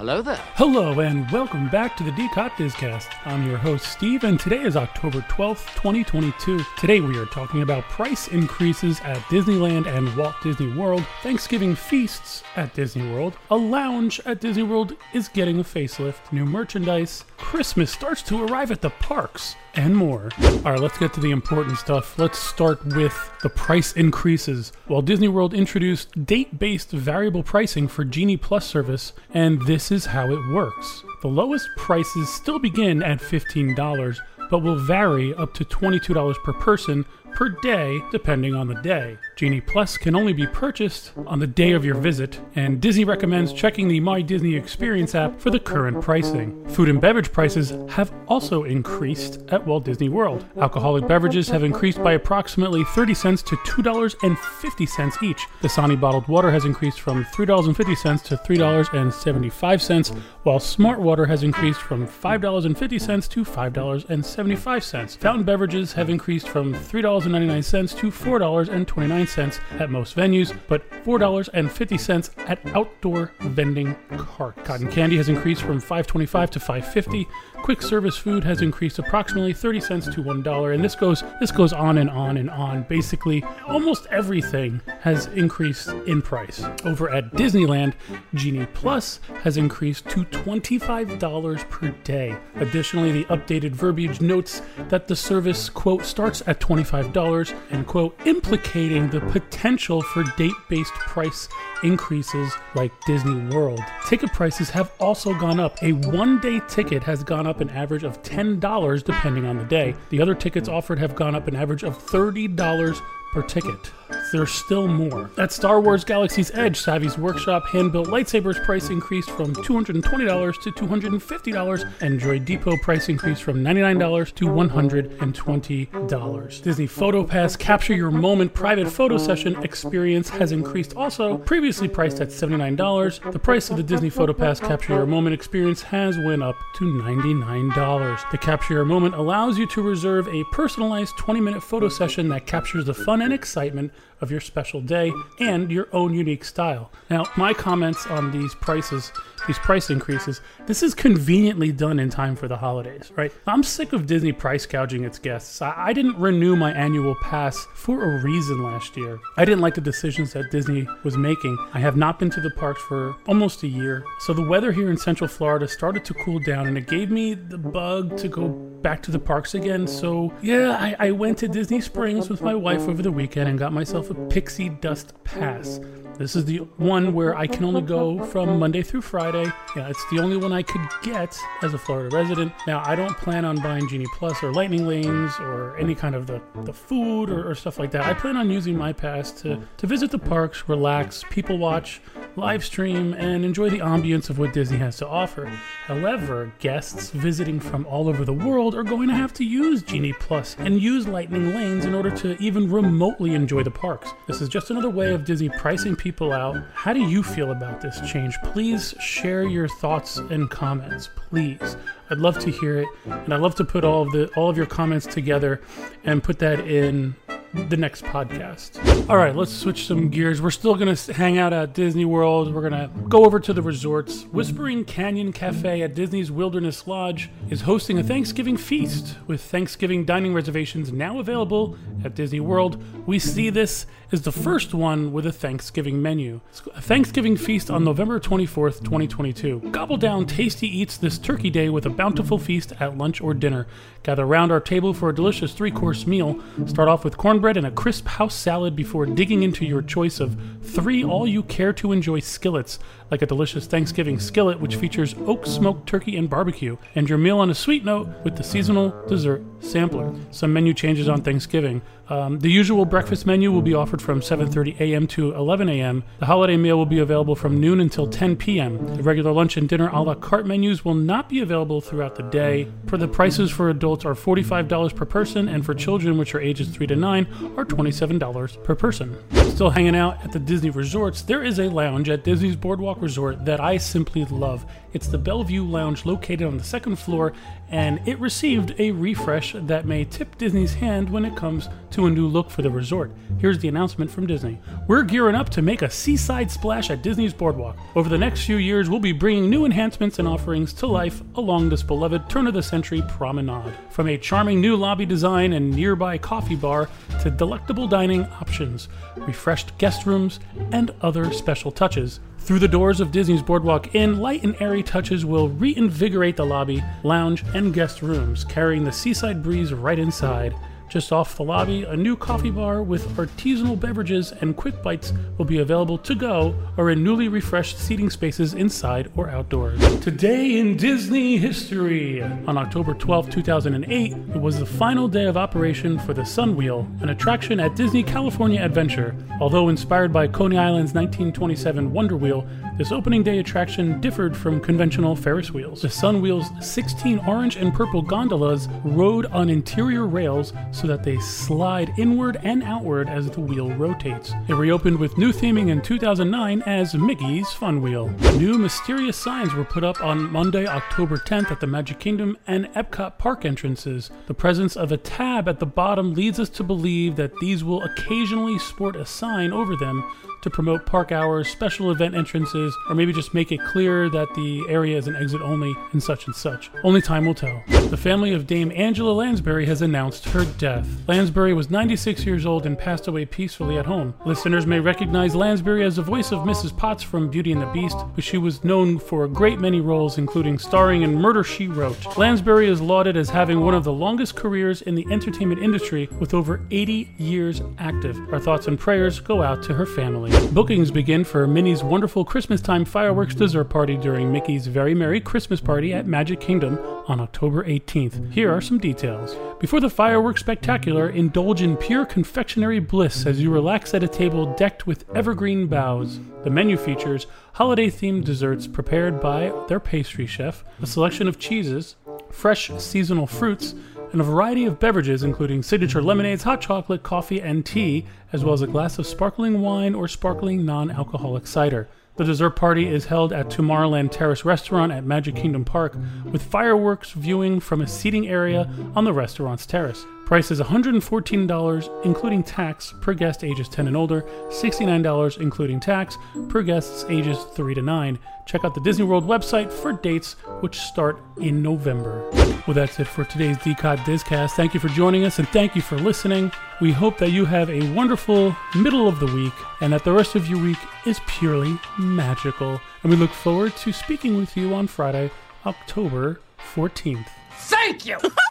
Hello there. Hello and welcome back to the D-COT disCast. I'm your host Steve and today is October 12th, 2022. Today we are talking about price increases at Disneyland and Walt Disney World, Thanksgiving feasts at Disney World, a lounge at Disney World is getting a facelift, new merchandise, Christmas starts to arrive at the parks, and more. All right, let's get to the important stuff. Let's start with the price increases. Well, Disney World introduced date based variable pricing for Genie Plus service, and this is how it works. The lowest prices still begin at $15, but will vary up to $22 per person per day, depending on the day. Genie Plus can only be purchased on the day of your visit, and Disney recommends checking the My Disney Experience app for the current pricing. Food and beverage prices have also increased at Walt Disney World. Alcoholic beverages have increased by approximately 30 cents to $2.50 each. Dasani bottled water has increased from $3.50 to $3.75, while Smart Water has increased from $5.50 to $5.75. Fountain beverages have increased from $3.99 to $4.29 at most venues, but $4.50 at outdoor vending cart. Cotton candy has increased from $5.25 to $5.50. Quick service food has increased approximately 30 cents to $1, and this goes this goes on and on and on. Basically, almost everything has increased in price. Over at Disneyland, Genie Plus has increased to $25 per day. Additionally, the updated verbiage notes that the service quote starts at $25 and quote implicating the potential for date-based price increases like Disney World. Ticket prices have also gone up. A one-day ticket has gone up an average of $10 depending on the day. The other tickets offered have gone up an average of $30 per ticket. There's still more. At Star Wars Galaxy's Edge, Savi's Workshop hand-built lightsabers price increased from $220 to $250, and Droid Depot price increased from $99 to $120. Disney Photo Pass Capture Your Moment private photo session experience has increased also, previously priced at $79. The price of the Disney Photo Pass Capture Your Moment experience has went up to $99. The Capture Your Moment allows you to reserve a personalized 20-minute photo session that captures the fun and excitement of your special day and your own unique style. Now, my comments on these prices, these price increases, this is conveniently done in time for the holidays, right? I'm sick of Disney price gouging its guests. I, didn't renew my annual pass for a reason last year. I didn't like the decisions that Disney was making. I have not been to the parks for almost a year. So the weather here in Central Florida started to cool down and it gave me the bug to go back to the parks again. So yeah, I, I went to Disney Springs with my wife over the weekend and got myself a pixie dust pass. This is the one where I can only go from Monday through Friday. Yeah, it's the only one I could get as a Florida resident. Now, I don't plan on buying Genie Plus or Lightning Lanes or any kind of the, the food or, or stuff like that. I plan on using my pass to, to visit the parks, relax, people watch, live stream, and enjoy the ambience of what Disney has to offer. However, guests visiting from all over the world are going to have to use Genie Plus and use Lightning Lanes in order to even remotely enjoy the parks. This is just another way of Disney pricing people out. How do you feel about this change? Please share your thoughts and comments, please. I'd love to hear it, and I'd love to put all of the all of your comments together and put that in the next podcast. All right, let's switch some gears. We're still going to hang out at Disney World. We're going to go over to the resorts. Whispering Canyon Cafe at Disney's Wilderness Lodge is hosting a Thanksgiving feast with Thanksgiving dining reservations now available at Disney World. We see this as the first one with a Thanksgiving menu. A Thanksgiving feast on November 24th, 2022. Gobble down tasty eats this turkey day with a bountiful feast at lunch or dinner. Gather around our table for a delicious three course meal. Start off with cornbread and a crisp house salad before digging into your choice of three all you care to enjoy skillets, like a delicious Thanksgiving skillet which features oak smoked turkey and barbecue, and your meal on a sweet note with the seasonal dessert sampler. Some menu changes on Thanksgiving. Um, the usual breakfast menu will be offered from 7:30 a.m. to 11 a.m. The holiday meal will be available from noon until 10 p.m. The regular lunch and dinner a la carte menus will not be available throughout the day. For the prices for adults are $45 per person, and for children, which are ages 3 to 9, are $27 per person. Still hanging out at the Disney resorts, there is a lounge at Disney's Boardwalk Resort that I simply love. It's the Bellevue Lounge located on the second floor, and it received a refresh that may tip Disney's hand when it comes to to a new look for the resort. Here's the announcement from Disney. We're gearing up to make a seaside splash at Disney's Boardwalk. Over the next few years, we'll be bringing new enhancements and offerings to life along this beloved turn of the century promenade. From a charming new lobby design and nearby coffee bar to delectable dining options, refreshed guest rooms, and other special touches. Through the doors of Disney's Boardwalk Inn, light and airy touches will reinvigorate the lobby, lounge, and guest rooms, carrying the seaside breeze right inside. Just off the lobby, a new coffee bar with artisanal beverages and quick bites will be available to go or in newly refreshed seating spaces inside or outdoors. Today in Disney history. On October 12, 2008, it was the final day of operation for the Sun Wheel, an attraction at Disney California Adventure. Although inspired by Coney Island's 1927 Wonder Wheel, this opening day attraction differed from conventional Ferris wheels. The Sun Wheel's 16 orange and purple gondolas rode on interior rails so that they slide inward and outward as the wheel rotates. It reopened with new theming in 2009 as Mickey's Fun Wheel. New mysterious signs were put up on Monday, October 10th at the Magic Kingdom and Epcot park entrances. The presence of a tab at the bottom leads us to believe that these will occasionally sport a sign over them to promote park hours, special event entrances, or maybe just make it clear that the area is an exit only and such and such. Only time will tell. The family of Dame Angela Lansbury has announced her death. Lansbury was 96 years old and passed away peacefully at home. Listeners may recognize Lansbury as the voice of Mrs. Potts from Beauty and the Beast, but she was known for a great many roles, including starring in Murder She Wrote. Lansbury is lauded as having one of the longest careers in the entertainment industry with over 80 years active. Our thoughts and prayers go out to her family. Bookings begin for Minnie's wonderful Christmas time fireworks dessert party during Mickey's Very Merry Christmas Party at Magic Kingdom on October 18th. Here are some details. Before the fireworks spectacular, indulge in pure confectionery bliss as you relax at a table decked with evergreen boughs. The menu features holiday themed desserts prepared by their pastry chef, a selection of cheeses, fresh seasonal fruits, and a variety of beverages, including signature lemonades, hot chocolate, coffee, and tea, as well as a glass of sparkling wine or sparkling non alcoholic cider. The dessert party is held at Tomorrowland Terrace Restaurant at Magic Kingdom Park, with fireworks viewing from a seating area on the restaurant's terrace. Price is $114, including tax, per guest ages 10 and older, $69, including tax, per guests ages 3 to 9. Check out the Disney World website for dates, which start in November. Well, that's it for today's DCOT Discast. Thank you for joining us and thank you for listening. We hope that you have a wonderful middle of the week and that the rest of your week is purely magical. And we look forward to speaking with you on Friday, October 14th. Thank you!